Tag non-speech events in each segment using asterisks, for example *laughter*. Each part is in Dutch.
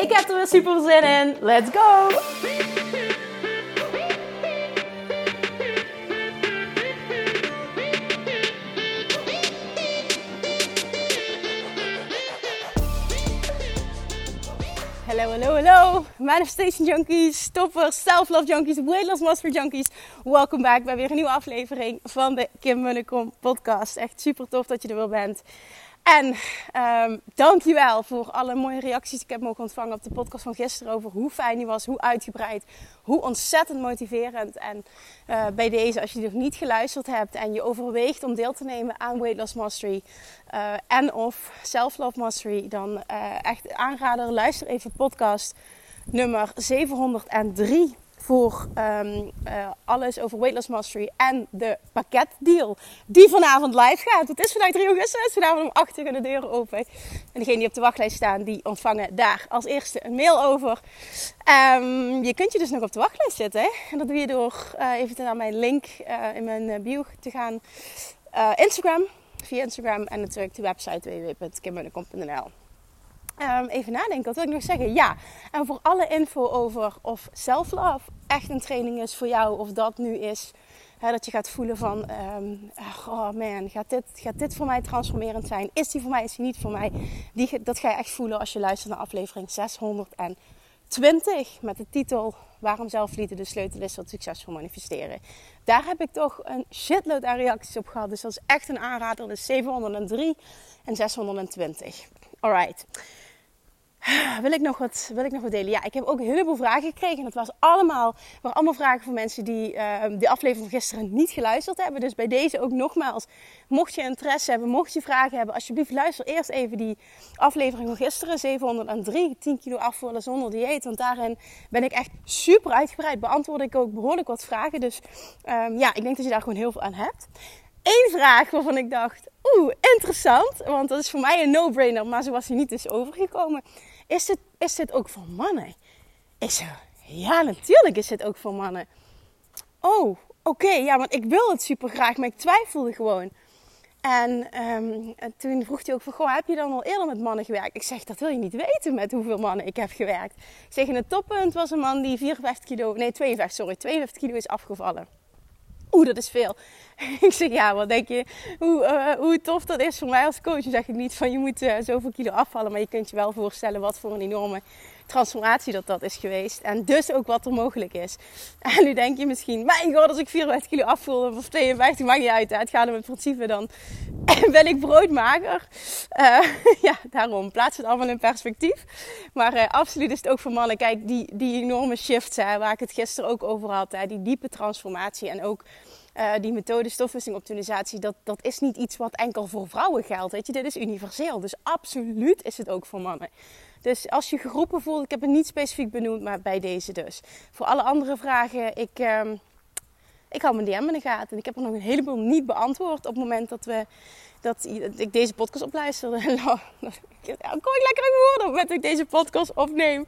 Ik heb er weer super zin in. Let's go! Hallo, hallo, hallo. Manifestation junkies, toppers, self-love junkies, weight master junkies. Welkom back bij weer een nieuwe aflevering van de Kim Munnekom podcast. Echt super tof dat je er weer bent. En um, dankjewel voor alle mooie reacties die ik heb mogen ontvangen op de podcast van gisteren over hoe fijn die was, hoe uitgebreid, hoe ontzettend motiverend. En uh, bij deze, als je nog niet geluisterd hebt en je overweegt om deel te nemen aan Weight Loss Mastery uh, en of Self Love Mastery, dan uh, echt aanrader, luister even podcast nummer 703 voor um, uh, alles over Weight Loss Mastery en de pakketdeal die vanavond live gaat. Het is vandaag 3 augustus, vanavond om 8 uur gaan de deuren open. En degenen die op de wachtlijst staan, die ontvangen daar als eerste een mail over. Um, je kunt je dus nog op de wachtlijst zetten. En dat doe je door uh, even naar mijn link uh, in mijn bio te gaan. Instagram, via Instagram en natuurlijk de website www.kimmunnekom.nl. Um, even nadenken, wat wil ik nog zeggen? Ja, en voor alle info over of self-love echt een training is voor jou, of dat nu is hè, dat je gaat voelen van, um, oh man, gaat dit, gaat dit voor mij transformerend zijn? Is die voor mij, is die niet voor mij? Die, dat ga je echt voelen als je luistert naar aflevering 620 met de titel Waarom zelfliefde de sleutel is tot succesvol manifesteren. Daar heb ik toch een shitload aan reacties op gehad, dus dat is echt een aanrader. Dus 703 en 620. Alright. Wil ik, nog wat, wil ik nog wat delen? Ja, ik heb ook een heleboel vragen gekregen. Dat was allemaal, waren allemaal vragen van mensen die uh, de aflevering van gisteren niet geluisterd hebben. Dus bij deze ook nogmaals, mocht je interesse hebben, mocht je vragen hebben, alsjeblieft luister eerst even die aflevering van gisteren. 703, 10 kilo afvallen zonder dieet. Want daarin ben ik echt super uitgebreid. Beantwoord ik ook behoorlijk wat vragen. Dus um, ja, ik denk dat je daar gewoon heel veel aan hebt. Eén vraag waarvan ik dacht, oeh, interessant. Want dat is voor mij een no-brainer, maar zo was hij niet dus overgekomen. Is dit, is dit ook voor mannen? Ik zo, ja, natuurlijk is dit ook voor mannen. Oh, oké, ja, want ik wil het super graag, maar ik twijfelde gewoon. En, um, en, toen vroeg hij ook van, goh, heb je dan al eerder met mannen gewerkt? Ik zeg, dat wil je niet weten met hoeveel mannen ik heb gewerkt. Ik zeg, in het toppunt was een man die 54 kilo, nee 52, sorry, 52 kilo is afgevallen. Oeh, dat is veel. *laughs* ik zeg, ja, wat denk je, hoe, uh, hoe tof dat is voor mij als coach. Dan zeg ik niet van, je moet uh, zoveel kilo afvallen. Maar je kunt je wel voorstellen wat voor een enorme transformatie dat dat is geweest. En dus ook wat er mogelijk is. *laughs* En nu denk je misschien, mijn god, als ik 54 kilo afvoel of 52, maakt niet uit. Hè. Het gaat om het principe dan. *laughs* ben ik broodmager? Uh, ja, daarom. Plaats het allemaal in perspectief. Maar absoluut is het ook voor mannen. Kijk, die, die enorme shifts, hè, waar ik het gisteren ook over had. Hè, die diepe transformatie en ook... Uh, die methode stofwisselingoptimisatie, dat, dat is niet iets wat enkel voor vrouwen geldt. Weet je, dit is universeel. Dus absoluut is het ook voor mannen. Dus als je geroepen voelt, ik heb het niet specifiek benoemd, maar bij deze dus. Voor alle andere vragen, ik, uh, ik hou mijn DM in de gaten. En ik heb er nog een heleboel niet beantwoord op het moment dat, we, dat ik deze podcast opluisterde. Dan *laughs* kom ik lekker in woorden op ik deze podcast opneem.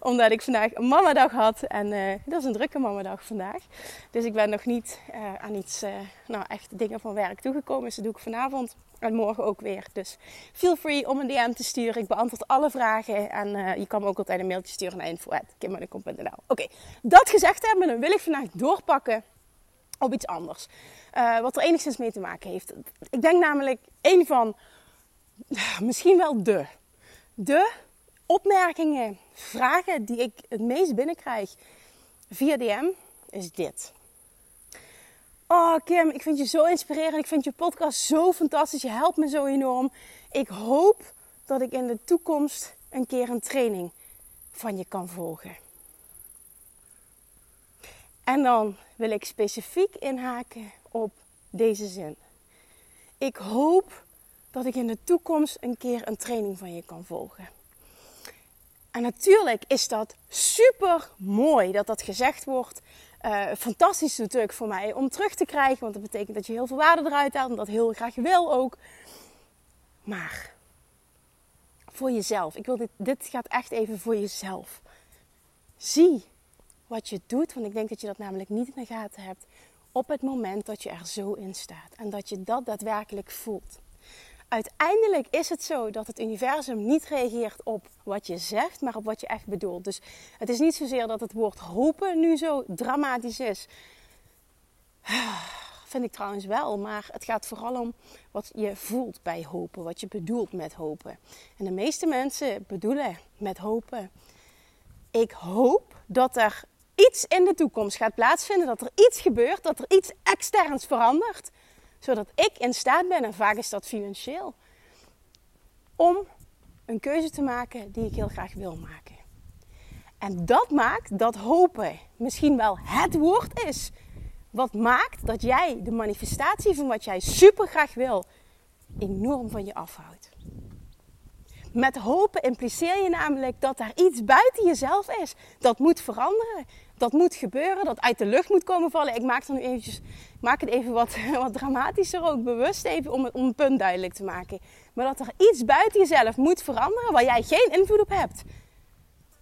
Omdat ik vandaag een mamadag had. En uh, dat is een drukke mamadag vandaag. Dus ik ben nog niet uh, aan iets, uh, nou echt dingen van werk toegekomen. Dus dat doe ik vanavond. En morgen ook weer. Dus feel free om een DM te sturen. Ik beantwoord alle vragen. En je kan me ook altijd een mailtje sturen naar info.kimmoneycom.nl Oké, dat gezegd hebben, dan wil ik vandaag doorpakken iets anders. Uh, wat er enigszins mee te maken heeft. Ik denk namelijk een van, *sighs* misschien wel de, de opmerkingen, vragen die ik het meest binnenkrijg via DM is dit. Oh Kim, ik vind je zo inspirerend. Ik vind je podcast zo fantastisch. Je helpt me zo enorm. Ik hoop dat ik in de toekomst een keer een training van je kan volgen. En dan wil ik specifiek inhaken op deze zin. Ik hoop dat ik in de toekomst een keer een training van je kan volgen. En natuurlijk is dat super mooi dat dat gezegd wordt. Uh, fantastisch natuurlijk voor mij om terug te krijgen, want dat betekent dat je heel veel waarde eruit haalt en dat heel graag wil ook. Maar voor jezelf, ik wil dit, dit gaat echt even voor jezelf. Zie wat je doet, want ik denk dat je dat namelijk niet in de gaten hebt op het moment dat je er zo in staat en dat je dat daadwerkelijk voelt uiteindelijk is het zo dat het universum niet reageert op wat je zegt, maar op wat je echt bedoelt. Dus het is niet zozeer dat het woord hopen nu zo dramatisch is. *sighs* Vind ik trouwens wel, maar het gaat vooral om wat je voelt bij hopen, wat je bedoelt met hopen. En de meeste mensen bedoelen met hopen. Ik hoop dat er iets in de toekomst gaat plaatsvinden, dat er iets gebeurt, dat er iets externs verandert zodat ik in staat ben, en vaak is dat financieel, om een keuze te maken die ik heel graag wil maken. En dat maakt dat hopen misschien wel het woord is. Wat maakt dat jij de manifestatie van wat jij super graag wil enorm van je afhoudt. Met hopen impliceer je namelijk dat er iets buiten jezelf is. Dat moet veranderen. Dat moet gebeuren. Dat uit de lucht moet komen vallen. Ik maak, nu eventjes, maak het even wat, *laughs* wat dramatischer ook. Bewust even om, om een punt duidelijk te maken. Maar dat er iets buiten jezelf moet veranderen waar jij geen invloed op hebt.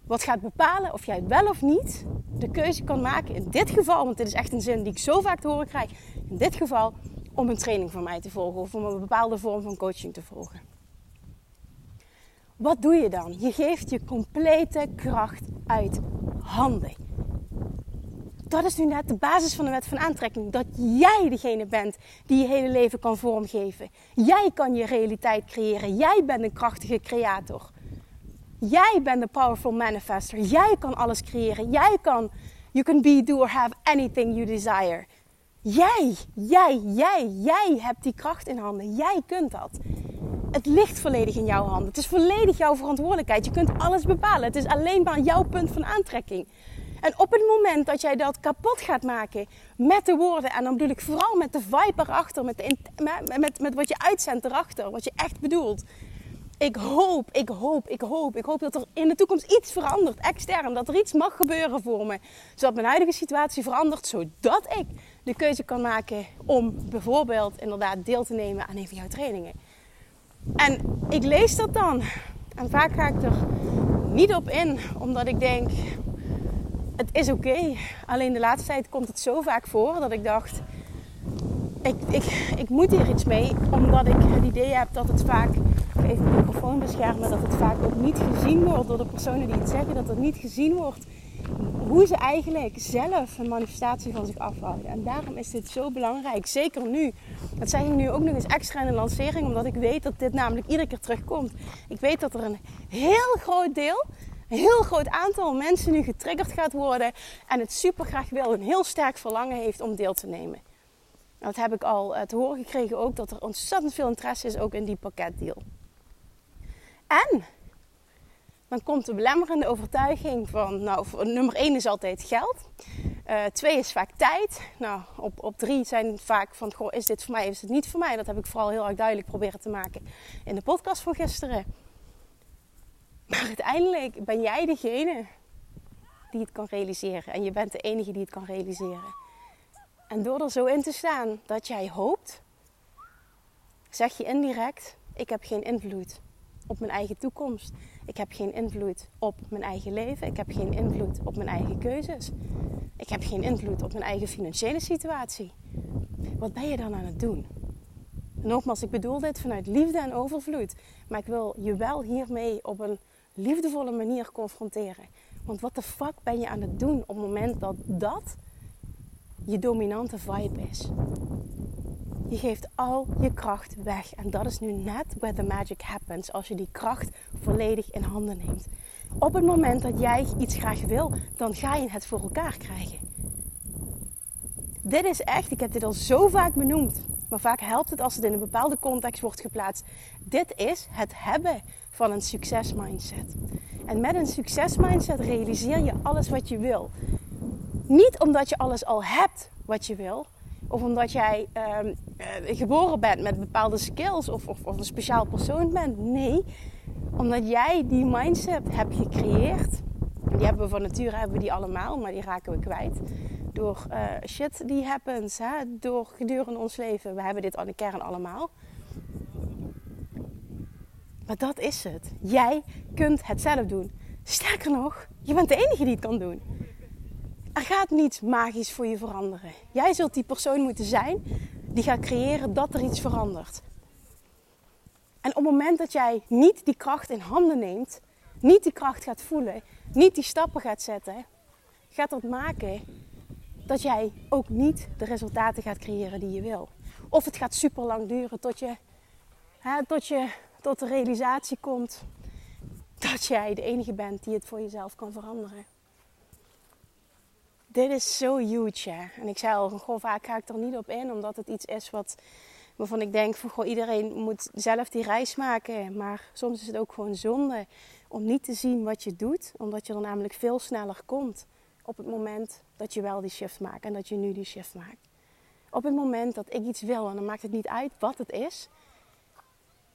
Wat gaat bepalen of jij wel of niet de keuze kan maken. In dit geval, want dit is echt een zin die ik zo vaak te horen krijg. In dit geval om een training van mij te volgen. Of om een bepaalde vorm van coaching te volgen. Wat doe je dan? Je geeft je complete kracht uit handen. Dat is nu net de basis van de wet van aantrekking. Dat jij degene bent die je hele leven kan vormgeven. Jij kan je realiteit creëren. Jij bent een krachtige creator. Jij bent de powerful manifester. Jij kan alles creëren. Jij kan. You can be, do or have anything you desire. Jij, jij, jij, jij hebt die kracht in handen. Jij kunt dat het ligt volledig in jouw handen. Het is volledig jouw verantwoordelijkheid. Je kunt alles bepalen. Het is alleen maar jouw punt van aantrekking. En op het moment dat jij dat kapot gaat maken met de woorden, en dan bedoel ik vooral met de vibe erachter, met, met, met, met wat je uitzendt erachter, wat je echt bedoelt. Ik hoop, ik hoop, ik hoop, ik hoop dat er in de toekomst iets verandert, extern. Dat er iets mag gebeuren voor me. Zodat mijn huidige situatie verandert, zodat ik de keuze kan maken om bijvoorbeeld inderdaad deel te nemen aan een van jouw trainingen. En ik lees dat dan. En vaak ga ik er niet op in, omdat ik denk, het is oké. Alleen de laatste tijd komt het zo vaak voor dat ik dacht, ik, ik, ik moet hier iets mee, omdat ik het idee heb dat het vaak, even de microfoon beschermen, dat het vaak ook niet gezien wordt door de personen die het zeggen, dat het niet gezien wordt hoe ze eigenlijk zelf een manifestatie van zich afhouden. En daarom is dit zo belangrijk. Zeker nu. Dat zeg ik nu ook nog eens extra in de lancering, omdat ik weet dat dit namelijk iedere keer terugkomt. Ik weet dat er een heel groot deel, heel groot aantal mensen nu getriggerd gaat worden en het super graag wil, een heel sterk verlangen heeft om deel te nemen. Dat heb ik al te horen gekregen ook, dat er ontzettend veel interesse is ook in die pakketdeal. En dan komt de belemmerende overtuiging van, nou, nummer 1 is altijd geld. Uh, twee is vaak tijd. Nou, op, op drie zijn vaak van, goh, is dit voor mij, is het niet voor mij? Dat heb ik vooral heel erg duidelijk proberen te maken in de podcast van gisteren. Maar uiteindelijk ben jij degene die het kan realiseren. En je bent de enige die het kan realiseren. En door er zo in te staan dat jij hoopt, zeg je indirect, ik heb geen invloed op mijn eigen toekomst. Ik heb geen invloed op mijn eigen leven. Ik heb geen invloed op mijn eigen keuzes. Ik heb geen invloed op mijn eigen financiële situatie. Wat ben je dan aan het doen? nogmaals, ik bedoel dit vanuit liefde en overvloed. Maar ik wil je wel hiermee op een liefdevolle manier confronteren. Want wat de fuck ben je aan het doen op het moment dat dat je dominante vibe is? Je geeft al je kracht weg. En dat is nu net where the magic happens. Als je die kracht volledig in handen neemt. Op het moment dat jij iets graag wil, dan ga je het voor elkaar krijgen. Dit is echt, ik heb dit al zo vaak benoemd. Maar vaak helpt het als het in een bepaalde context wordt geplaatst. Dit is het hebben van een succesmindset. En met een succesmindset realiseer je alles wat je wil. Niet omdat je alles al hebt wat je wil, Of omdat jij ehm, eh, geboren bent met bepaalde skills of, of, een speciaal persoon bent. Nee, omdat jij die mindset hebt gecreëerd. Die hebben we van nature hebben we die allemaal, maar die raken we kwijt. Door uh, shit die happens, hè? door gedurende ons leven. We hebben dit aan de kern allemaal. Maar dat is het. Jij kunt het zelf doen. Sterker nog, je bent de enige die het kan doen. Er gaat niets magisch voor je veranderen. Jij zult die persoon moeten zijn die gaat creëren dat er iets verandert. En op het moment dat jij niet die kracht in handen neemt, niet die kracht gaat voelen, niet die stappen gaat zetten, gaat dat maken dat jij ook niet de resultaten gaat creëren die je wil. Of het gaat super lang duren tot je, hè, tot je tot de realisatie komt dat jij de enige bent die het voor jezelf kan veranderen. Dit is zo huge. Hè? En ik zei al, goh, vaak ga ik er niet op in, omdat het iets is wat, waarvan ik denk: van, goh, iedereen moet zelf die reis maken. Maar soms is het ook gewoon zonde om niet te zien wat je doet, omdat je er namelijk veel sneller komt op het moment dat je wel die shift maakt en dat je nu die shift maakt. Op het moment dat ik iets wil, en dan maakt het niet uit wat het is,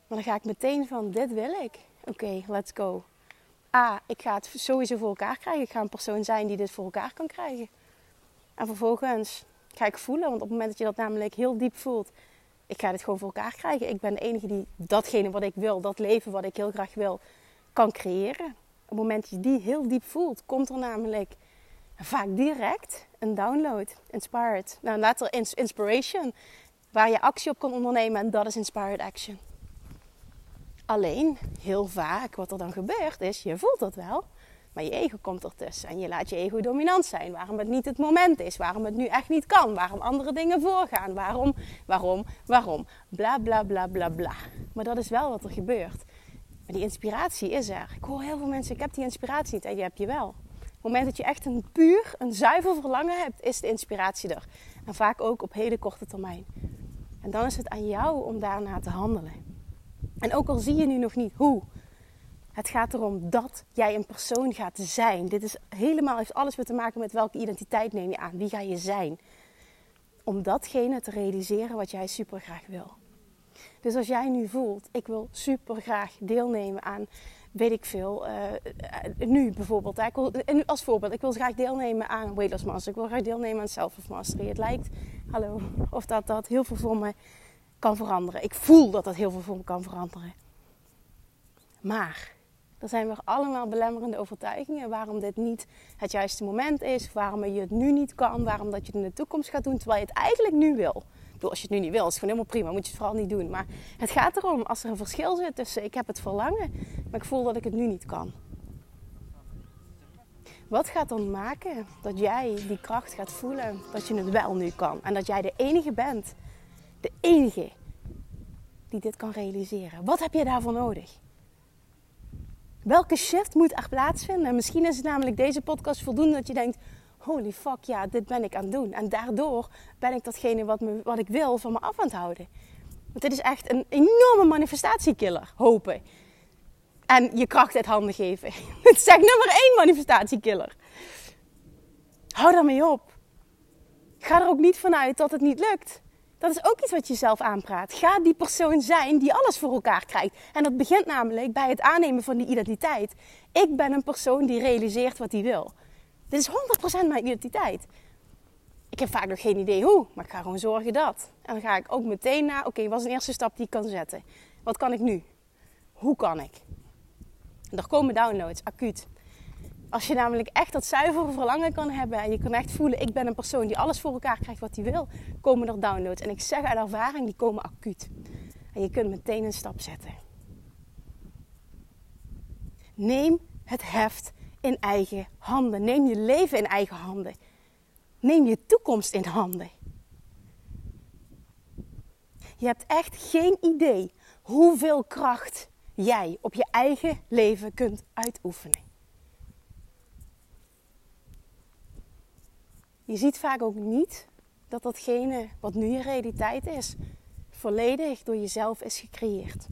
maar dan ga ik meteen van: dit wil ik. Oké, let's go. A, ik ga het sowieso voor elkaar krijgen. Ik ga een persoon zijn die dit voor elkaar kan krijgen. En vervolgens ga ik voelen, want op het moment dat je dat namelijk heel diep voelt, ik ga dit gewoon voor elkaar krijgen. Ik ben de enige die datgene wat ik wil, dat leven wat ik heel graag wil, kan creëren. Op het moment dat je die heel diep voelt, komt er namelijk vaak direct een download, inspired. Nou, later inspiration, waar je actie op kan ondernemen en dat is inspired action. Alleen, heel vaak, wat er dan gebeurt is, je voelt dat wel, maar je ego komt ertussen. En je laat je ego dominant zijn. Waarom het niet het moment is, waarom het nu echt niet kan, waarom andere dingen voorgaan, waarom, waarom, waarom. Bla bla bla bla bla. Maar dat is wel wat er gebeurt. Maar die inspiratie is er. Ik hoor heel veel mensen, ik heb die inspiratie niet en je hebt je wel. Op het moment dat je echt een puur, een zuiver verlangen hebt, is de inspiratie er. En vaak ook op hele korte termijn. En dan is het aan jou om daarna te handelen. En ook al zie je nu nog niet hoe, het gaat erom dat jij een persoon gaat zijn. Dit is helemaal, heeft alles weer te maken met welke identiteit neem je aan. Wie ga je zijn? Om datgene te realiseren wat jij super graag wil. Dus als jij nu voelt, ik wil super graag deelnemen aan, weet ik veel, uh, nu bijvoorbeeld. Ik wil, als voorbeeld, ik wil graag deelnemen aan Weight Master. Ik wil graag deelnemen aan Self of Mastery. Het lijkt, hallo, of dat dat heel veel voor me kan veranderen. Ik voel dat dat heel veel voor me kan veranderen. Maar er zijn weer allemaal belemmerende overtuigingen waarom dit niet het juiste moment is, waarom je het nu niet kan, waarom dat je het in de toekomst gaat doen terwijl je het eigenlijk nu wil. Ik als je het nu niet wil, is het gewoon helemaal prima, moet je het vooral niet doen. Maar het gaat erom, als er een verschil zit tussen ik heb het verlangen, maar ik voel dat ik het nu niet kan. Wat gaat dan maken dat jij die kracht gaat voelen dat je het wel nu kan? En dat jij de enige bent de enige die dit kan realiseren. Wat heb je daarvoor nodig? Welke shift moet er plaatsvinden? Misschien is het namelijk deze podcast voldoende dat je denkt: holy fuck, ja, dit ben ik aan het doen. En daardoor ben ik datgene wat, me, wat ik wil van me af aan het houden. Want dit is echt een enorme manifestatiekiller, hopen. En je kracht uit handen geven. *laughs* Het is echt nummer één manifestatiekiller. Hou daarmee op. Ga er ook niet vanuit dat het niet lukt. Dat is ook iets wat je zelf aanpraat. Ga die persoon zijn die alles voor elkaar krijgt. En dat begint namelijk bij het aannemen van die identiteit. Ik ben een persoon die realiseert wat hij wil. Dit is 100% mijn identiteit. Ik heb vaak nog geen idee hoe, maar ik ga gewoon zorgen dat. En dan ga ik ook meteen naar, oké, wat is een eerste stap die ik kan zetten? Wat kan ik nu? Hoe kan ik? er komen downloads, acuut. Als je namelijk echt dat zuivere verlangen kan hebben en je kan echt voelen, ik ben een persoon die alles voor elkaar krijgt wat hij wil, komen er downloads. En ik zeg uit ervaring, die komen acuut. En je kunt meteen een stap zetten. Neem het heft in eigen handen. Neem je leven in eigen handen. Neem je toekomst in handen. Je hebt echt geen idee hoeveel kracht jij op je eigen leven kunt uitoefenen. Je ziet vaak ook niet dat datgene wat nu je realiteit is, volledig door jezelf is gecreëerd.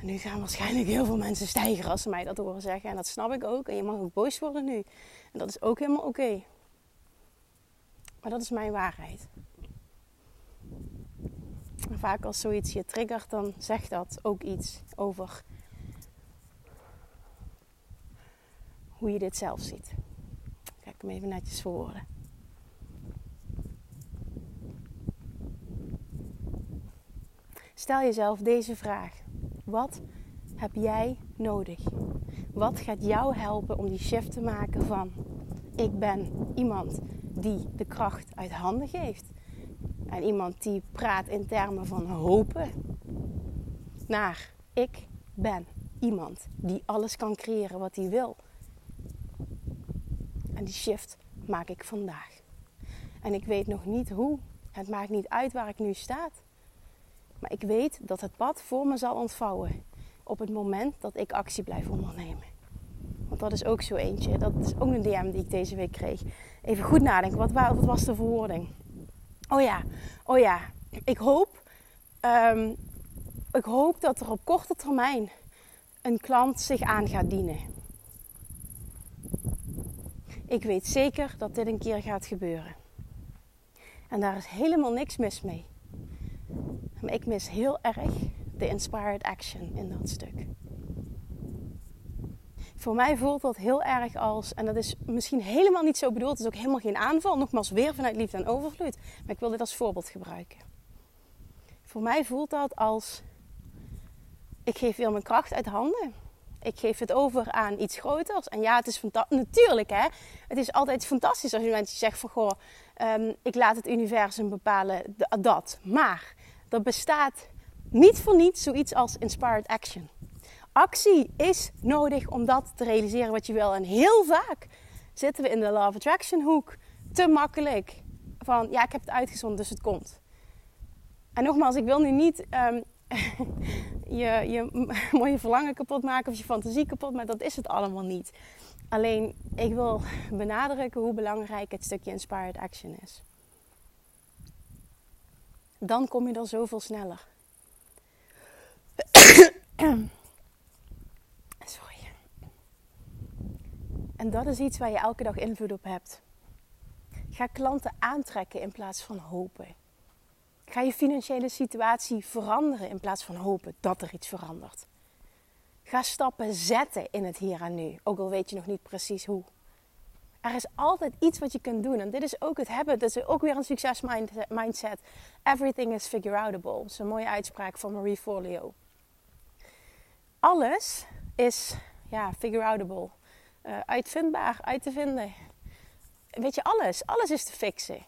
En nu gaan waarschijnlijk heel veel mensen stijgen als ze mij dat horen zeggen. En dat snap ik ook. En je mag ook boos worden nu. En dat is ook helemaal oké. Maar dat is mijn waarheid. En vaak als zoiets je triggert, dan zegt dat ook iets over hoe je dit zelf ziet. Kijk hem even netjes voor Stel jezelf deze vraag. Wat heb jij nodig? Wat gaat jou helpen om die shift te maken van ik ben iemand die de kracht uit handen geeft en iemand die praat in termen van hopen naar ik ben iemand die alles kan creëren wat hij wil. En die shift maak ik vandaag. En ik weet nog niet hoe. Het maakt niet uit waar ik nu sta. Maar ik weet dat het pad voor me zal ontvouwen op het moment dat ik actie blijf ondernemen. Want dat is ook zo eentje. Dat is ook een DM die ik deze week kreeg. Even goed nadenken. Wat, wat was de verwoording? Oh ja, oh ja. Ik hoop, um, ik hoop dat er op korte termijn een klant zich aan gaat dienen. Ik weet zeker dat dit een keer gaat gebeuren. En daar is helemaal niks mis mee. Maar ik mis heel erg de inspired action in dat stuk. Voor mij voelt dat heel erg als, en dat is misschien helemaal niet zo bedoeld, het is ook helemaal geen aanval, nogmaals weer vanuit liefde en overvloed, maar ik wil dit als voorbeeld gebruiken. Voor mij voelt dat als, ik geef weer mijn kracht uit handen. Ik geef het over aan iets groters. En ja, het is fantastisch. Natuurlijk, hè. Het is altijd fantastisch als je mensen zegt van... Goh, um, ik laat het universum bepalen dat. Maar er bestaat niet voor niets zoiets als inspired action. Actie is nodig om dat te realiseren wat je wil. En heel vaak zitten we in de law of attraction hoek. Te makkelijk. Van ja, ik heb het uitgezonden, dus het komt. En nogmaals, ik wil nu niet um, *laughs* je, je *laughs* mooie verlangen kapot maken of je fantasie kapot, maar dat is het allemaal niet. Alleen, ik wil benadrukken hoe belangrijk het stukje inspired action is. Dan kom je er zoveel sneller. *coughs* Sorry. En dat is iets waar je elke dag invloed op hebt. Ga klanten aantrekken in plaats van hopen. Ga je financiële situatie veranderen in plaats van hopen dat er iets verandert. Ga stappen zetten in het hier en nu, ook al weet je nog niet precies hoe. Er is altijd iets wat je kunt doen. En dit is ook het hebben. Dat is ook weer een succes mindset. Everything is figure outable. Dat is een mooie uitspraak van Marie Forleo. Alles is ja, figure outable. Uh, uitvindbaar, uit te vinden. Weet je, alles. Alles is te fixen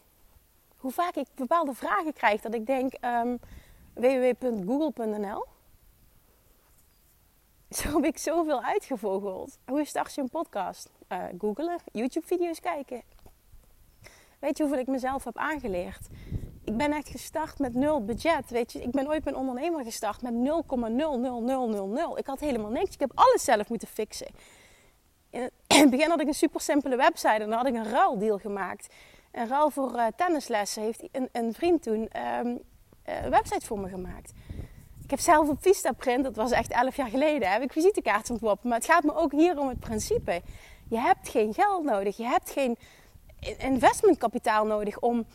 hoe vaak ik bepaalde vragen krijg dat ik denk um, www.google.nl. Zo heb ik zoveel uitgevogeld. Hoe start je een podcast? Uh, googelen, YouTube-video's kijken. Weet je hoeveel ik mezelf heb aangeleerd? Ik ben echt gestart met nul budget. Weet je, ik ben ooit een ondernemer gestart met 0,00000. Ik had helemaal niks. Ik heb alles zelf moeten fixen. In het *clears throat* begin had ik een super simpele website en dan had ik een ruildeal gemaakt. En ruil voor uh, tennislessen heeft een, een vriend toen um, een website voor me gemaakt. Ik heb zelf op Vistaprint, dat was echt 11 jaar geleden, heb ik visitekaarten ontworpen. Maar het gaat me ook hier om het principe. Je hebt geen geld nodig. Je hebt geen investmentkapitaal nodig om,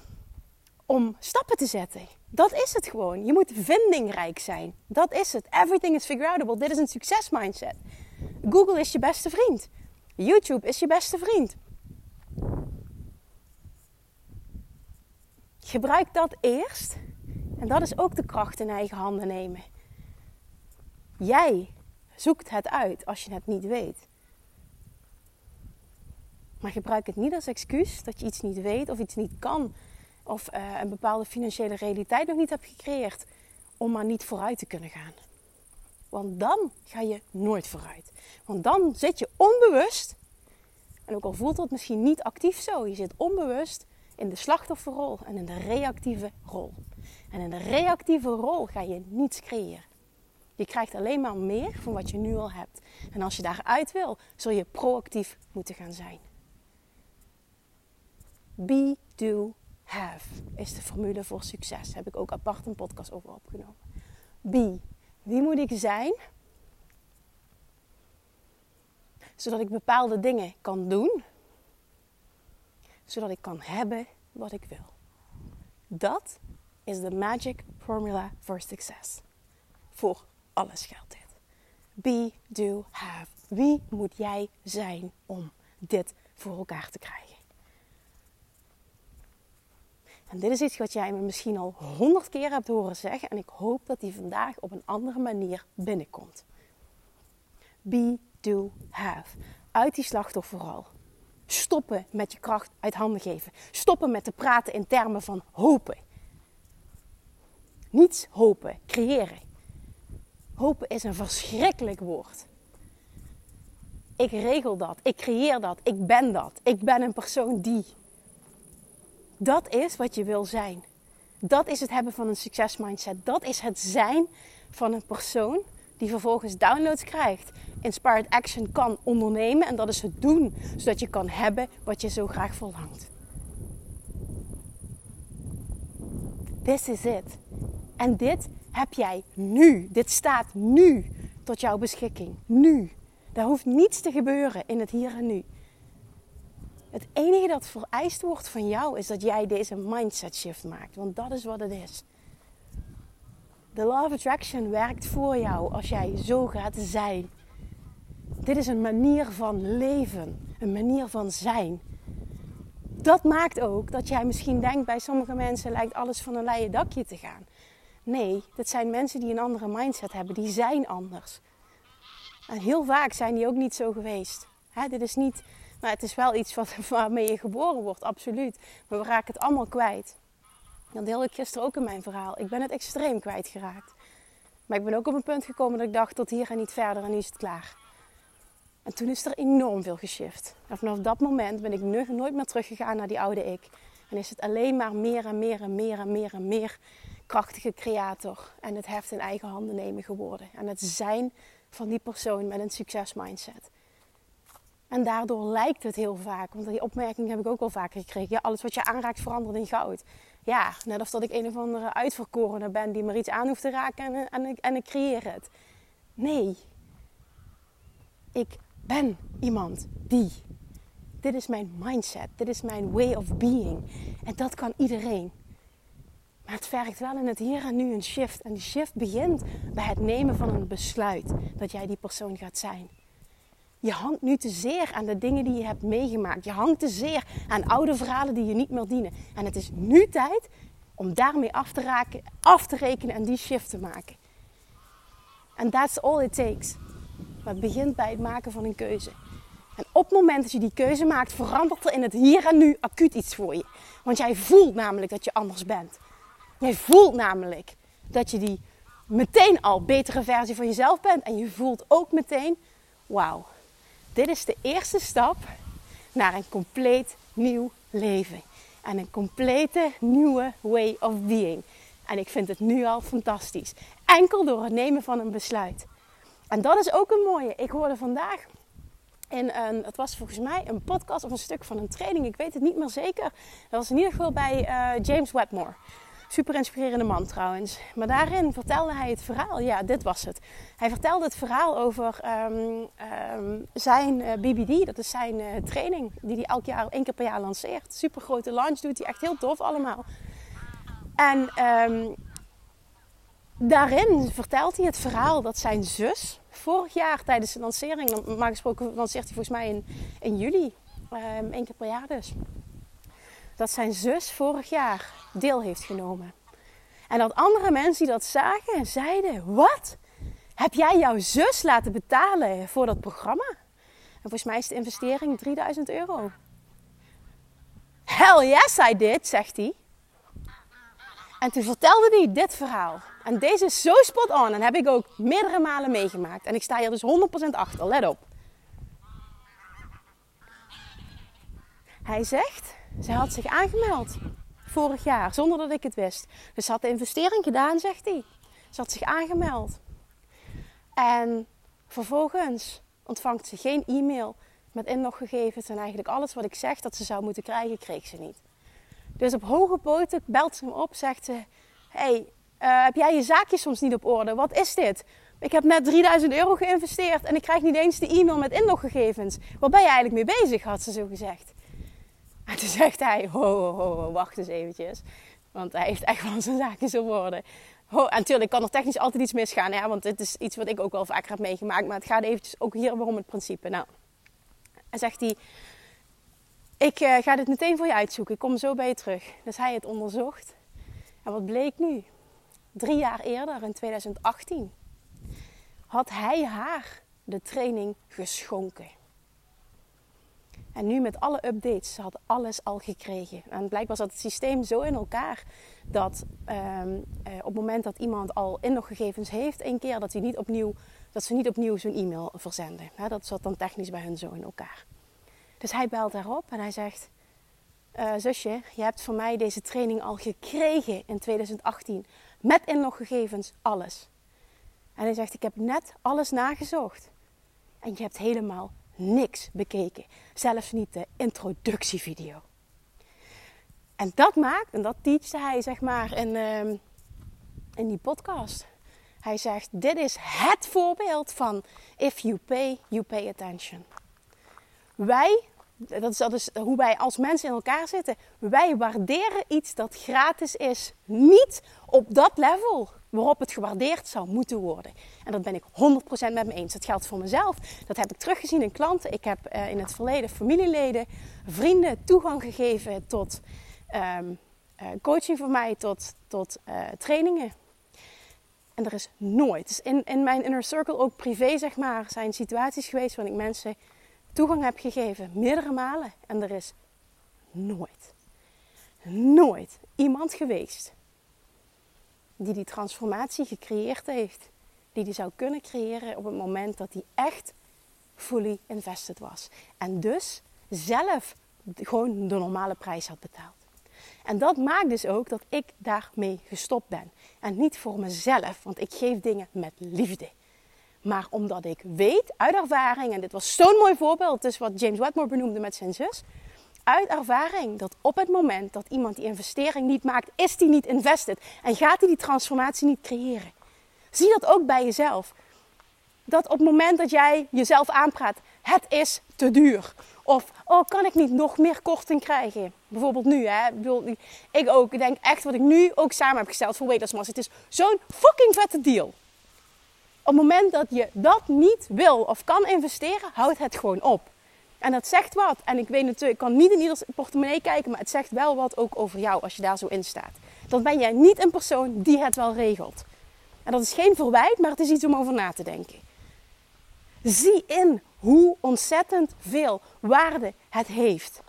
om stappen te zetten. Dat is het gewoon. Je moet vindingrijk zijn. Dat is het. Everything is figure outable. Dit is een succesmindset. Google is je beste vriend. YouTube is je beste vriend. Gebruik dat eerst. En dat is ook de kracht in eigen handen nemen. Jij zoekt het uit als je het niet weet. Maar gebruik het niet als excuus dat je iets niet weet of iets niet kan. Of uh, een bepaalde financiële realiteit nog niet hebt gecreëerd. Om maar niet vooruit te kunnen gaan. Want dan ga je nooit vooruit. Want dan zit je onbewust. En ook al voelt het misschien niet actief zo. Je zit onbewust in de slachtofferrol en in de reactieve rol. En in de reactieve rol ga je niets creëren. Je krijgt alleen maar meer van wat je nu al hebt. En als je daaruit wil, zul je proactief moeten gaan zijn. Be, do, have is de formule voor succes. Daar heb ik ook apart een podcast over opgenomen. Be. Wie moet ik zijn? Zodat ik bepaalde dingen kan doen zodat ik kan hebben wat ik wil. Dat is de magic formula for success. Voor alles geldt dit. Be, do, have. Wie moet jij zijn om dit voor elkaar te krijgen? En dit is iets wat jij me misschien al honderd keer hebt horen zeggen. En ik hoop dat die vandaag op een andere manier binnenkomt. Be, do, have. Uit die slachtofferrol. Stoppen met je kracht uit handen geven. Stoppen met te praten in termen van hopen. Niets hopen, creëren. Hopen is een verschrikkelijk woord. Ik regel dat, ik creëer dat, ik ben dat. Ik ben een persoon die. Dat is wat je wil zijn. Dat is het hebben van een succesmindset. Dat is het zijn van een persoon die vervolgens downloads krijgt. Inspired action kan ondernemen en dat is het doen zodat je kan hebben wat je zo graag verlangt. This is it. En dit heb jij nu. Dit staat nu tot jouw beschikking. Nu. Er hoeft niets te gebeuren in het hier en nu. Het enige dat vereist wordt van jou is dat jij deze mindset shift maakt. Want dat is wat het is. De Law of Attraction werkt voor jou als jij zo gaat zijn. Dit is een manier van leven, een manier van zijn. Dat maakt ook dat jij misschien denkt bij sommige mensen lijkt alles van een leien dakje te gaan. Nee, dit zijn mensen die een andere mindset hebben, die zijn anders. En heel vaak zijn die ook niet zo geweest. dit is niet, nou, het is wel iets wat, *laughs* waarmee je geboren wordt, absoluut. Maar we raken het allemaal kwijt. Dat deelde ik gisteren ook in mijn verhaal. Ik ben het extreem kwijtgeraakt. Maar ik ben ook op een punt gekomen dat ik dacht tot hier en niet verder en nu is het klaar. En toen is er enorm veel geshift. En vanaf dat moment ben ik nooit meer teruggegaan naar die oude ik. En is het alleen maar meer en meer en meer en meer en meer krachtige creator. En het heft in eigen handen nemen geworden. En het zijn van die persoon met een succesmindset. En daardoor lijkt het heel vaak, want die opmerking heb ik ook al vaker gekregen. Ja, alles wat je aanraakt verandert in goud. Ja, net als dat ik een of andere uitverkorene ben die maar iets aan hoeft te raken en, en, en, en ik creëer het. Nee, ik ben iemand die. Dit is mijn mindset, dit is mijn way of being. En dat kan iedereen. Maar het vergt wel in het hier en nu een shift. En die shift begint bij het nemen van een besluit dat jij die persoon gaat zijn. Je hangt nu te zeer aan de dingen die je hebt meegemaakt. Je hangt te zeer aan oude verhalen die je niet meer dienen. En het is nu tijd om daarmee af te, raken, af te rekenen en die shift te maken. En that's all it takes. Maar het begint bij het maken van een keuze. En op het moment dat je die keuze maakt, verandert er in het hier en nu acuut iets voor je. Want jij voelt namelijk dat je anders bent. Jij voelt namelijk dat je die meteen al betere versie van jezelf bent. En je voelt ook meteen, wauw, dit is de eerste stap naar een compleet nieuw leven. En een complete nieuwe way of being. En ik vind het nu al fantastisch. Enkel door het nemen van een besluit. En dat is ook een mooie. Ik hoorde vandaag in een, het was volgens mij een podcast of een stuk van een training. Ik weet het niet meer zeker. Dat was in ieder geval bij uh, James Wedmore. Super inspirerende man trouwens. Maar daarin vertelde hij het verhaal. Ja, dit was het. Hij vertelde het verhaal over um, um, zijn eh, BBD. Dat is zijn uh, training die hij elk jaar, één keer per jaar lanceert. Super grote launch doet hij. Echt heel tof allemaal. En um, daarin vertelt hij het verhaal dat zijn zus vorig jaar tijdens de lancering, normaal gesproken lanceert hij volgens mij in, in juli, um, één keer per jaar dus, dat zijn zus vorig jaar deel heeft genomen. En dat andere mensen die dat zagen, zeiden: Wat? Heb jij jouw zus laten betalen voor dat programma? En volgens mij is de investering 3000 euro. Hell yes, I did, zegt hij. En toen vertelde hij dit verhaal. En deze is zo spot on. En heb ik ook meerdere malen meegemaakt. En ik sta hier dus 100% achter. Let op. Hij zegt, zij had zich aangemeld vorig jaar, zonder dat ik het wist. Dus ze had de investering gedaan, zegt hij. Ze had zich aangemeld. En vervolgens ontvangt ze geen e-mail met inloggegevens en eigenlijk alles wat ik zeg dat ze zou moeten krijgen, kreeg ze niet. Dus op hoge poten belt ze hem op, zegt ze: hey, uh, heb jij je zaakjes soms niet op orde? Wat is dit? Ik heb net 3000 euro geïnvesteerd en ik krijg niet eens de e-mail met inloggegevens. Waar ben je eigenlijk mee bezig? had ze zo gezegd. En toen zegt hij, ho, ho, ho, wacht eens eventjes. Want hij heeft echt wel zijn zaakjes op orde. en natuurlijk kan er technisch altijd iets misgaan, hè, want dit is iets wat ik ook wel vaker heb meegemaakt. Maar het gaat eventjes ook hier waarom het principe. Nou, en zegt hij, ik uh, ga dit meteen voor je uitzoeken. Ik kom zo bij je terug. Dus hij het onderzocht. En wat bleek nu? Drie jaar eerder, in 2018, had hij haar de training geschonken. En nu met alle updates, ze had alles al gekregen. En blijkbaar zat het systeem zo in elkaar dat um, op het moment dat iemand al inloggegevens heeft, één keer, dat, niet opnieuw, dat ze niet opnieuw zo'n e-mail verzenden. dat zat dan technisch bij hun zo in elkaar. Dus hij belt daarop en hij zegt: uh, Zusje, je hebt van mij deze training al gekregen in 2018. Met inloggegevens, alles. En hij zegt: Ik heb net alles nagezocht. En je hebt helemaal niks bekeken. Zelfs niet de introductievideo. En dat maakt, en dat teachte hij zeg maar in, ehm, in die podcast. Hij zegt: Dit is het voorbeeld van if you pay, you pay attention. Wij, dat is, dat is hoe wij als mensen in elkaar zitten. Wij waarderen iets dat gratis is niet op dat level waarop het gewaardeerd zou moeten worden. En dat ben ik 100% met me eens. Dat geldt voor mezelf. Dat heb ik teruggezien in klanten. Ik heb uh, in het verleden familieleden, vrienden toegang gegeven tot um, uh, coaching voor mij, tot, tot uh, trainingen. En er is nooit, dus in, in mijn inner circle, ook privé zeg maar, zijn situaties geweest waarin ik mensen toegang heb gegeven, meerdere malen. En er is nooit, nooit iemand geweest die die transformatie gecreëerd heeft. Die die zou kunnen creëren op het moment dat hij echt fully invested was. En dus zelf gewoon de normale prijs had betaald. En dat maakt dus ook dat ik daarmee gestopt ben. En niet voor mezelf, want ik geef dingen met liefde. Maar omdat ik weet uit ervaring, en dit was zo'n mooi voorbeeld, dus wat James Wedmore benoemde met zijn zus. Uit ervaring dat op het moment dat iemand die investering niet maakt, is die niet invested. En gaat hij die transformatie niet creëren. Zie dat ook bij jezelf. Dat op het moment dat jij jezelf aanpraat, het is te duur. Of, oh, kan ik niet nog meer korting krijgen? Bijvoorbeeld nu, hè. Ik ook. Ik denk echt wat ik nu ook samen heb gesteld voor Weightless Mass. Het is zo'n fucking vette deal. Op het moment dat je dat niet wil of kan investeren, houd het gewoon op. En dat zegt wat. En ik weet natuurlijk, ik kan niet in ieders portemonnee kijken, maar het zegt wel wat ook over jou als je daar zo in staat. Dan ben jij niet een persoon die het wel regelt. En dat is geen verwijt, maar het is iets om over na te denken. Zie in hoe ontzettend veel waarde het heeft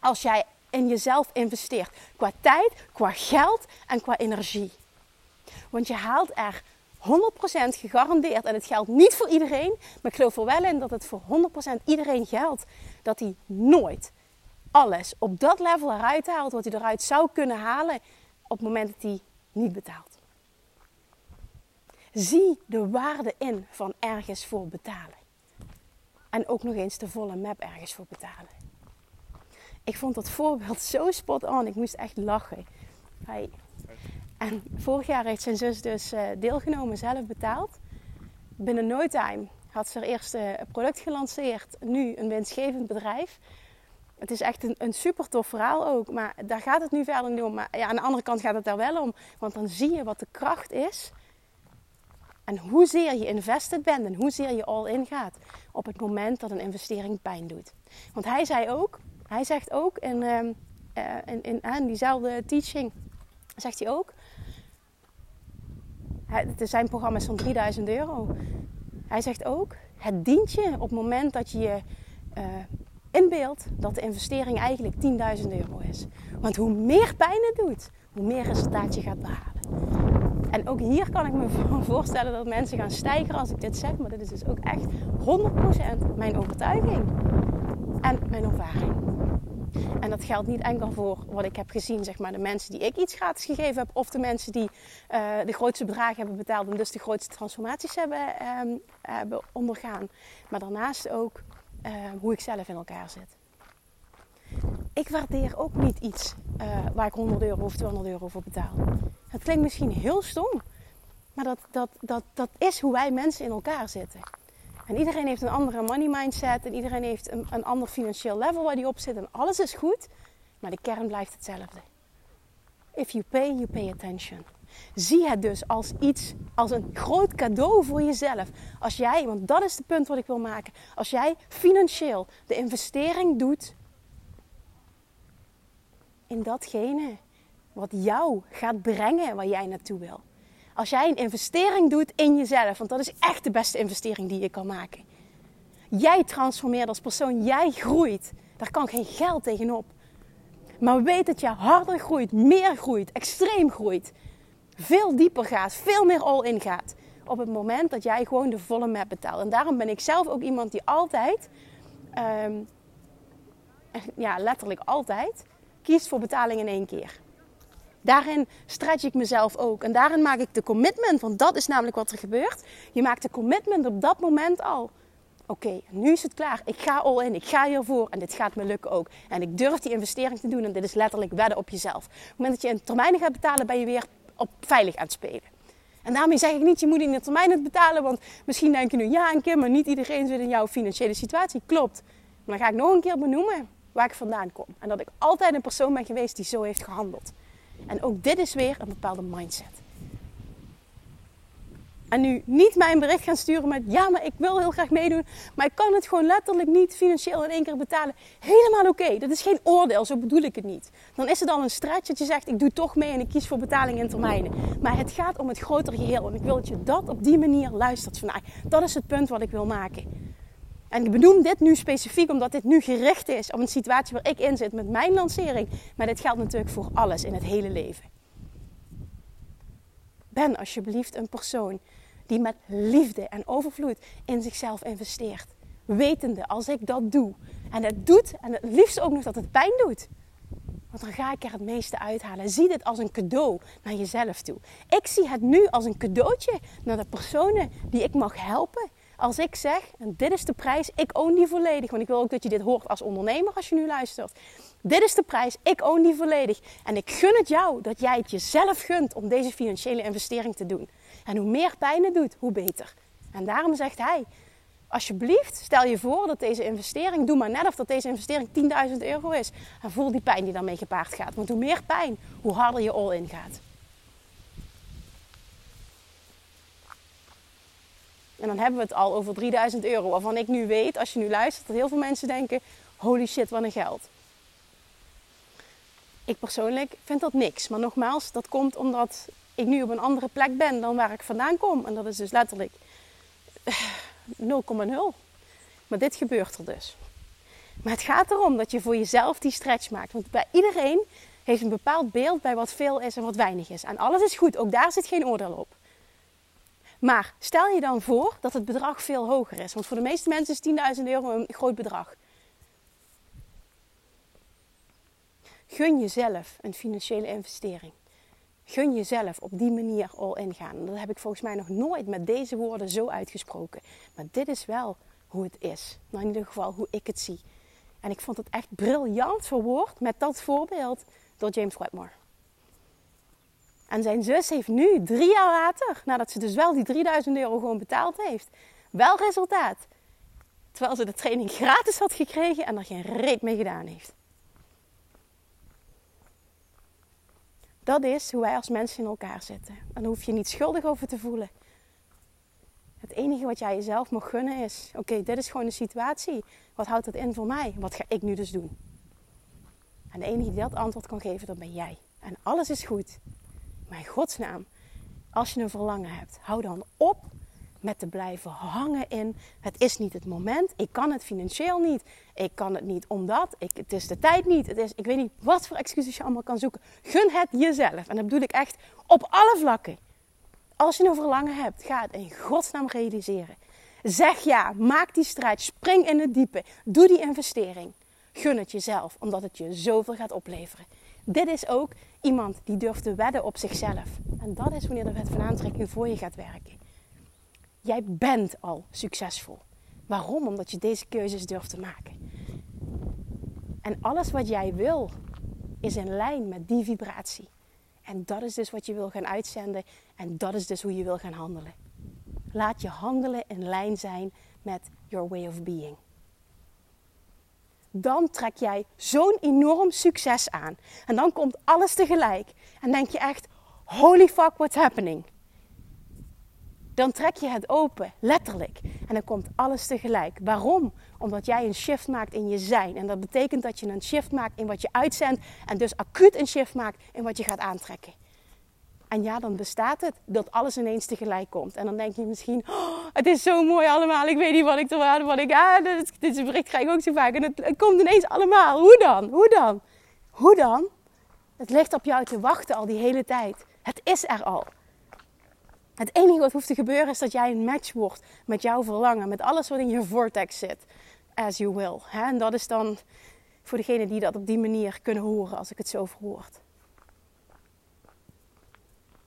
als jij in jezelf investeert. Qua tijd, qua geld en qua energie. Want je haalt er 100% gegarandeerd. En het geldt niet voor iedereen. Maar ik geloof er wel in dat het voor 100% iedereen geldt. Dat hij nooit alles op dat level eruit haalt. Wat hij eruit zou kunnen halen. Op het moment dat hij niet betaalt. Zie de waarde in van ergens voor betalen. En ook nog eens de volle map ergens voor betalen. Ik vond dat voorbeeld zo spot on. Ik moest echt lachen. En vorig jaar heeft zijn zus dus eh, deelgenomen, zelf betaald. Binnen no time had ze haar eerste product gelanceerd. Nu een winstgevend bedrijf. Het is echt een, een super tof verhaal ook. Maar daar gaat het nu verder niet om. Maar ja, aan de andere kant gaat het daar wel om. Want dan zie je wat de kracht is. En hoezeer je invested bent en hoezeer je all in gaat. Op het moment dat een investering pijn doet. Want hij zei ook, hij zegt ook in, uh, in, in, in diezelfde teaching, zegt hij ook zijn programma's van 3000 euro. Hij zegt ook, het dient je op het moment dat je je uh, inbeeldt dat de investering eigenlijk 10.000 euro is. Want hoe meer pijn het doet, hoe meer resultaat je gaat behalen. En ook hier kan ik me *laughs* voorstellen dat mensen gaan stijgen als ik dit zeg. Maar dit is dus ook echt 100% mijn overtuiging en mijn ervaring. En dat geldt niet enkel voor wat ik heb gezien, zeg maar, de mensen die ik iets gratis gegeven heb, of de mensen die uh, de grootste bedragen hebben betaald en dus de grootste transformaties hebben, ehm, hebben ondergaan. Maar daarnaast ook uh, hoe ik zelf in elkaar zit. Ik waardeer ook niet iets uh, waar ik 100 euro of 200 euro voor betaal. Het klinkt misschien heel stom, maar dat, dat, dat, dat is hoe wij mensen in elkaar zitten. En iedereen heeft een andere money mindset. En iedereen heeft een, een ander financieel level waar die op zit. En alles is goed. Maar de kern blijft hetzelfde. If you pay, you pay attention. Zie het dus als iets, als een groot cadeau voor jezelf. Als jij, want dat is het punt wat ik wil maken. Als jij financieel de investering doet in datgene wat jou gaat brengen waar jij naartoe wil. Als jij een investering doet in jezelf, want dat is echt de beste investering die je kan maken. Jij transformeert als persoon, jij groeit. Daar kan geen geld tegenop. Maar weet dat je harder groeit, meer groeit, extreem groeit. Veel dieper gaat, veel meer all-in gaat. Op het moment dat jij gewoon de volle map betaalt. En daarom ben ik zelf ook iemand die altijd, ehm, ja letterlijk altijd, kiest voor betaling in één keer. Daarin stretch ik mezelf ook. En daarin maak ik de commitment, want dat is namelijk wat er gebeurt. Je maakt de commitment op dat moment al. Oké, nu is het klaar. Ik ga all in. Ik ga hiervoor. En dit gaat me lukken ook. En ik durf die investering te doen. En dit is letterlijk wedden op jezelf. Op het moment dat je in termijnen gaat betalen, ben je weer op veilig aan het spelen. En daarmee zeg ik niet, je moet in de termijn het betalen. Want misschien denk je nu, ja en Kim, maar niet iedereen zit in jouw financiële situatie. Klopt. Maar dan ga ik nog een keer benoemen waar ik vandaan kom. En dat ik altijd een persoon ben geweest die zo heeft gehandeld. En ook dit is weer een bepaalde mindset. En nu niet mijn bericht gaan sturen met ja, maar ik wil heel graag meedoen, maar ik kan het gewoon letterlijk niet financieel in één keer betalen. Helemaal oké, dat is geen oordeel, zo bedoel ik het niet. Dan is het al een stretch dat je zegt ik doe toch mee en ik kies voor betaling in termijnen. Maar het gaat om het grotere geheel en ik wil dat je dat op die manier luistert vandaag. Dat is het punt wat ik wil maken. En ik benoem dit nu specifiek omdat dit nu gericht is op een situatie waar ik in zit met mijn lancering. Maar dit geldt natuurlijk voor alles in het hele leven. Ben alsjeblieft een persoon die met liefde en overvloed in zichzelf investeert. Wetende als ik dat doe en het doet en het liefst ook nog dat het pijn doet. Want dan ga ik er het meeste uithalen. Zie dit als een cadeau naar jezelf toe. Ik zie het nu als een cadeautje naar de personen die ik mag helpen als ik zeg, en dit is de prijs, ik own die volledig. Want ik wil ook dat je dit hoort als ondernemer als je nu luistert. Dit is de prijs, ik own die volledig. En ik gun het jou dat jij het jezelf gunt om deze financiële investering te doen. En hoe meer pijn het doet, hoe beter. En daarom zegt hij, alsjeblieft, stel je voor dat deze investering, doe maar net of dat deze investering 10.000 euro is. En voel die pijn die daarmee gepaard gaat. Want hoe meer pijn, hoe harder je all in gaat. En dan hebben we het al over 3000 euro. Waarvan ik nu weet, als je nu luistert, dat heel veel mensen denken: holy shit, wat een geld. Ik persoonlijk vind dat niks. Maar nogmaals, dat komt omdat ik nu op een andere plek ben dan waar ik vandaan kom. En dat is dus letterlijk *sighs* 0,0. Maar dit gebeurt er dus. Maar het gaat erom dat je voor jezelf die stretch maakt. Want bij iedereen heeft een bepaald beeld bij wat veel is en wat weinig is. En alles is goed, ook daar zit geen oordeel op. Maar stel je dan voor dat het bedrag veel hoger is. Want voor de meeste mensen is 10.000 euro een groot bedrag. Gun jezelf een financiële investering. Gun jezelf op die manier al ingaan. Dat heb ik volgens mij nog nooit met deze woorden zo uitgesproken. Maar dit is wel hoe het is. Nou, in ieder geval hoe ik het zie. En ik vond het echt briljant verwoord met dat voorbeeld door James Wedmore. En zijn zus heeft nu, drie jaar later, nadat ze dus wel die 3000 euro gewoon betaald heeft, wel resultaat. Terwijl ze de training gratis had gekregen en er geen reet mee gedaan heeft. Dat is hoe wij als mensen in elkaar zitten. En daar hoef je niet schuldig over te voelen. Het enige wat jij jezelf mag gunnen is: oké, dit is gewoon de situatie. Wat houdt dat in voor mij? Wat ga ik nu dus doen? En de enige die dat antwoord kan geven, dat ben jij. En alles is goed. In godsnaam, als je een verlangen hebt, hou dan op met te blijven hangen in het is niet het moment, ik kan het financieel niet, ik kan het niet omdat, ik, het is de tijd niet, het is, ik weet niet wat voor excuses je allemaal kan zoeken. Gun het jezelf. En dat bedoel ik echt op alle vlakken. Als je een verlangen hebt, ga het in godsnaam realiseren. Zeg ja, maak die strijd, spring in het diepe, doe die investering. Gun het jezelf, omdat het je zoveel gaat opleveren. Dit is ook iemand die durft te wedden op zichzelf. En dat is wanneer de wet van aantrekking voor je gaat werken. Jij bent al succesvol. Waarom? Omdat je deze keuzes durft te maken. En alles wat jij wil is in lijn met die vibratie. En dat is dus wat je wil gaan uitzenden en dat is dus hoe je wil gaan handelen. Laat je handelen in lijn zijn met your way of being. Dan trek jij zo'n enorm succes aan. En dan komt alles tegelijk. En denk je echt, holy fuck, what's happening? Dan trek je het open, letterlijk. En dan komt alles tegelijk. Waarom? Omdat jij een shift maakt in je zijn. En dat betekent dat je een shift maakt in wat je uitzendt. En dus acuut een shift maakt in wat je gaat aantrekken. En ja, dan bestaat het dat alles ineens tegelijk komt. En dan denk je misschien, oh, het is zo mooi allemaal. Ik weet niet wat ik te waarde, wat ik... Ah, dit, dit bericht krijg ik ook zo vaak. En het, het komt ineens allemaal. Hoe dan? Hoe dan? Hoe dan? Het ligt op jou te wachten al die hele tijd. Het is er al. Het enige wat hoeft te gebeuren is dat jij een match wordt met jouw verlangen. Met alles wat in je vortex zit. As you will. En dat is dan voor degenen die dat op die manier kunnen horen als ik het zo verwoord.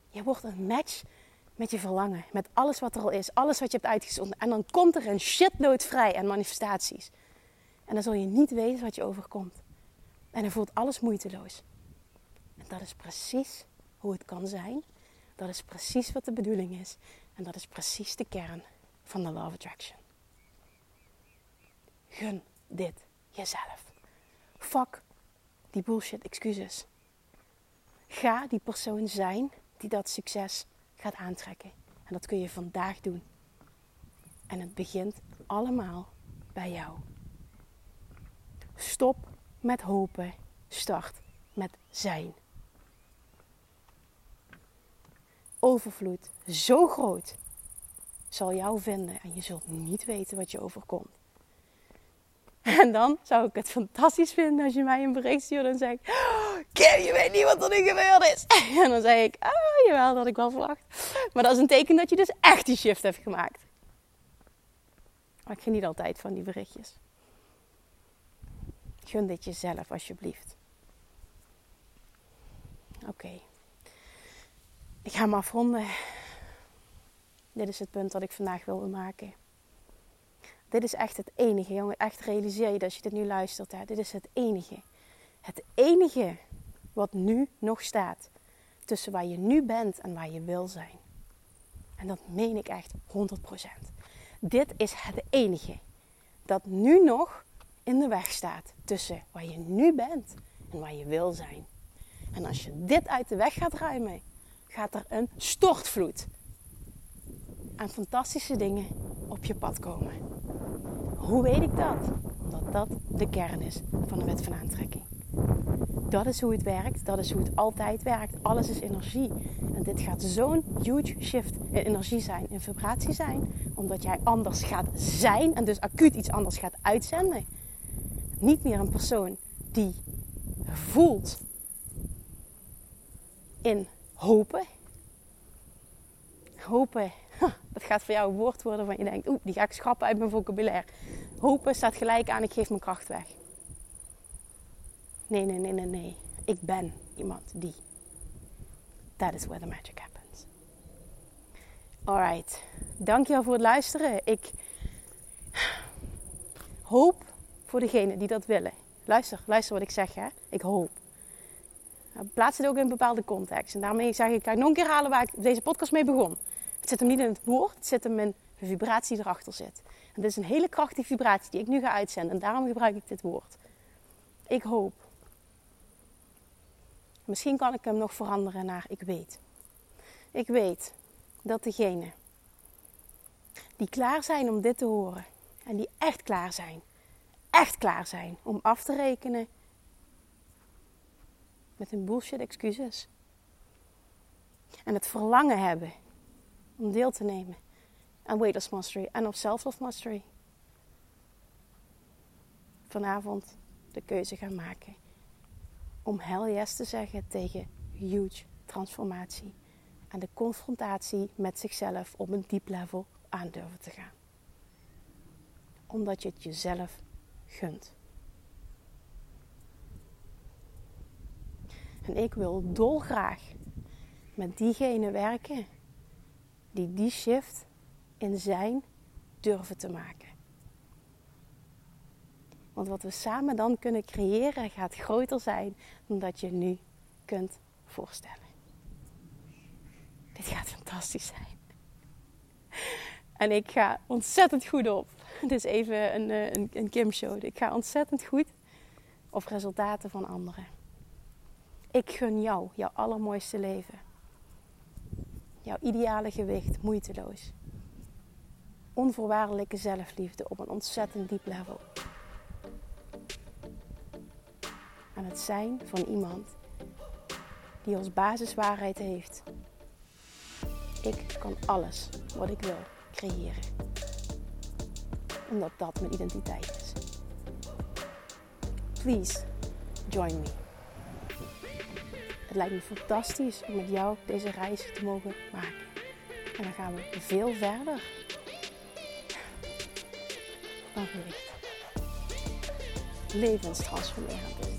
Je wordt een match met je verlangen, met alles wat er al is, alles wat je hebt uitgezonden. En dan komt er een shitload vrij aan manifestaties. En dan zul je niet weten wat je overkomt. En dan voelt alles moeiteloos. En dat is precies hoe het kan zijn. Dat is precies wat de bedoeling is. En dat is precies de kern van de Law Attraction. Gun dit jezelf. Fuck die bullshit excuses. Ga die persoon zijn die dat succes gaat aantrekken. En dat kun je vandaag doen. En het begint allemaal bij jou. Stop met hopen, start met zijn. Overvloed, zo groot, zal jou vinden en je zult niet weten wat je overkomt. En dan zou ik het fantastisch vinden als je mij een bericht stuurt en zegt: Je weet niet wat er nu gebeurd is. *laughs* En dan zeg ik: Ah, jawel, dat had ik wel verwacht. Maar dat is een teken dat je dus echt die shift hebt gemaakt. Maar ik geniet altijd van die berichtjes. Gun dit jezelf, alsjeblieft. Oké. Ik ga me afronden. Dit is het punt dat ik vandaag wilde maken. Dit is echt het enige, jongen. Echt realiseer je dat je dit nu luistert. Hè? Dit is het enige. Het enige wat nu nog staat. Tussen waar je nu bent en waar je wil zijn. En dat meen ik echt 100%. Dit is het enige dat nu nog in de weg staat. Tussen waar je nu bent en waar je wil zijn. En als je dit uit de weg gaat ruimen, gaat er een stortvloed aan fantastische dingen op je pad komen. Hoe weet ik dat? Omdat dat de kern is van de wet van aantrekking. Dat is hoe het werkt, dat is hoe het altijd werkt. Alles is energie. En dit gaat zo'n huge shift in energie zijn, in vibratie zijn, omdat jij anders gaat zijn en dus acuut iets anders gaat uitzenden. Niet meer een persoon die voelt in hopen. Hopen dat gaat voor jou een woord worden van je denkt, oeh, die ga ik schrappen uit mijn vocabulaire. Hopen staat gelijk aan, ik geef mijn kracht weg. Nee, nee, nee, nee, nee. Ik ben iemand die. That is where the magic happens. Alright. Dankjewel voor het luisteren. Ik hoop voor degenen die dat willen. Luister, luister wat ik zeg, hè. Ik hoop. Nou, plaats het ook in een bepaalde context. En daarmee zeg ik, ga nog een keer halen waar ik deze podcast mee begon. Het zit hem niet in het woord, het zit hem in de vibratie die erachter zit. En dit is een hele krachtige vibratie die ik nu ga uitzenden. En daarom gebruik ik dit woord. Ik hoop. Misschien kan ik hem nog veranderen naar ik weet. Ik weet dat degenen die klaar zijn om dit te horen en die echt klaar zijn, echt klaar zijn om af te rekenen met hun bullshit excuses. En het verlangen hebben om deel te nemen aan Weightless Mastery en op Self-Love Mastery. Vanavond de keuze gaan maken om hell yes te zeggen tegen huge transformatie en de confrontatie met zichzelf op een diep level aan durven te gaan. Omdat je het jezelf gunt. En ik wil dolgraag met diegene werken die die shift in zijn durven te maken. Want wat we samen dan kunnen creëren gaat groter zijn dan dat je nu kunt voorstellen. Dit gaat fantastisch zijn. En ik ga ontzettend goed op Dit is even een, eh, een, een Kim-show. Ik ga ontzettend goed op resultaten van anderen. Ik gun jou jouw allermooiste leven. Jouw ideale gewicht, moeiteloos. Onvoorwaardelijke zelfliefde op een ontzettend diep level. En het zijn van iemand die als basiswaarheid heeft. Ik kan alles wat ik wil creëren. Omdat dat mijn identiteit is. Please, join me. Het lijkt me fantastisch om met jou deze reis te mogen maken. En dan gaan we veel verder dan gewicht. Levenstransformerend.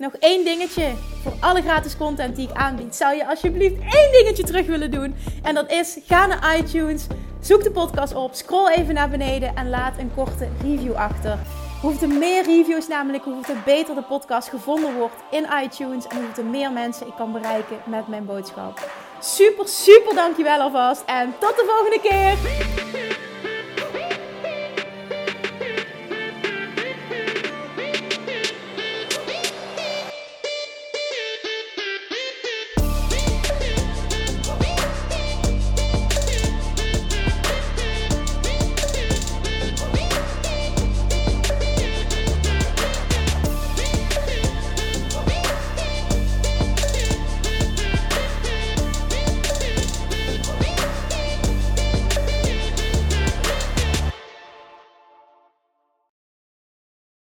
nog één dingetje voor alle gratis content die ik aanbied. Zou je alsjeblieft één dingetje terug willen doen? En dat is ga naar iTunes, zoek de podcast op, scroll even naar beneden en laat een korte review achter. Hoeveel meer reviews namelijk, hoeveel beter de podcast gevonden wordt in iTunes en hoeveel meer mensen ik kan bereiken met mijn boodschap. Super, super dankjewel alvast en tot de volgende keer!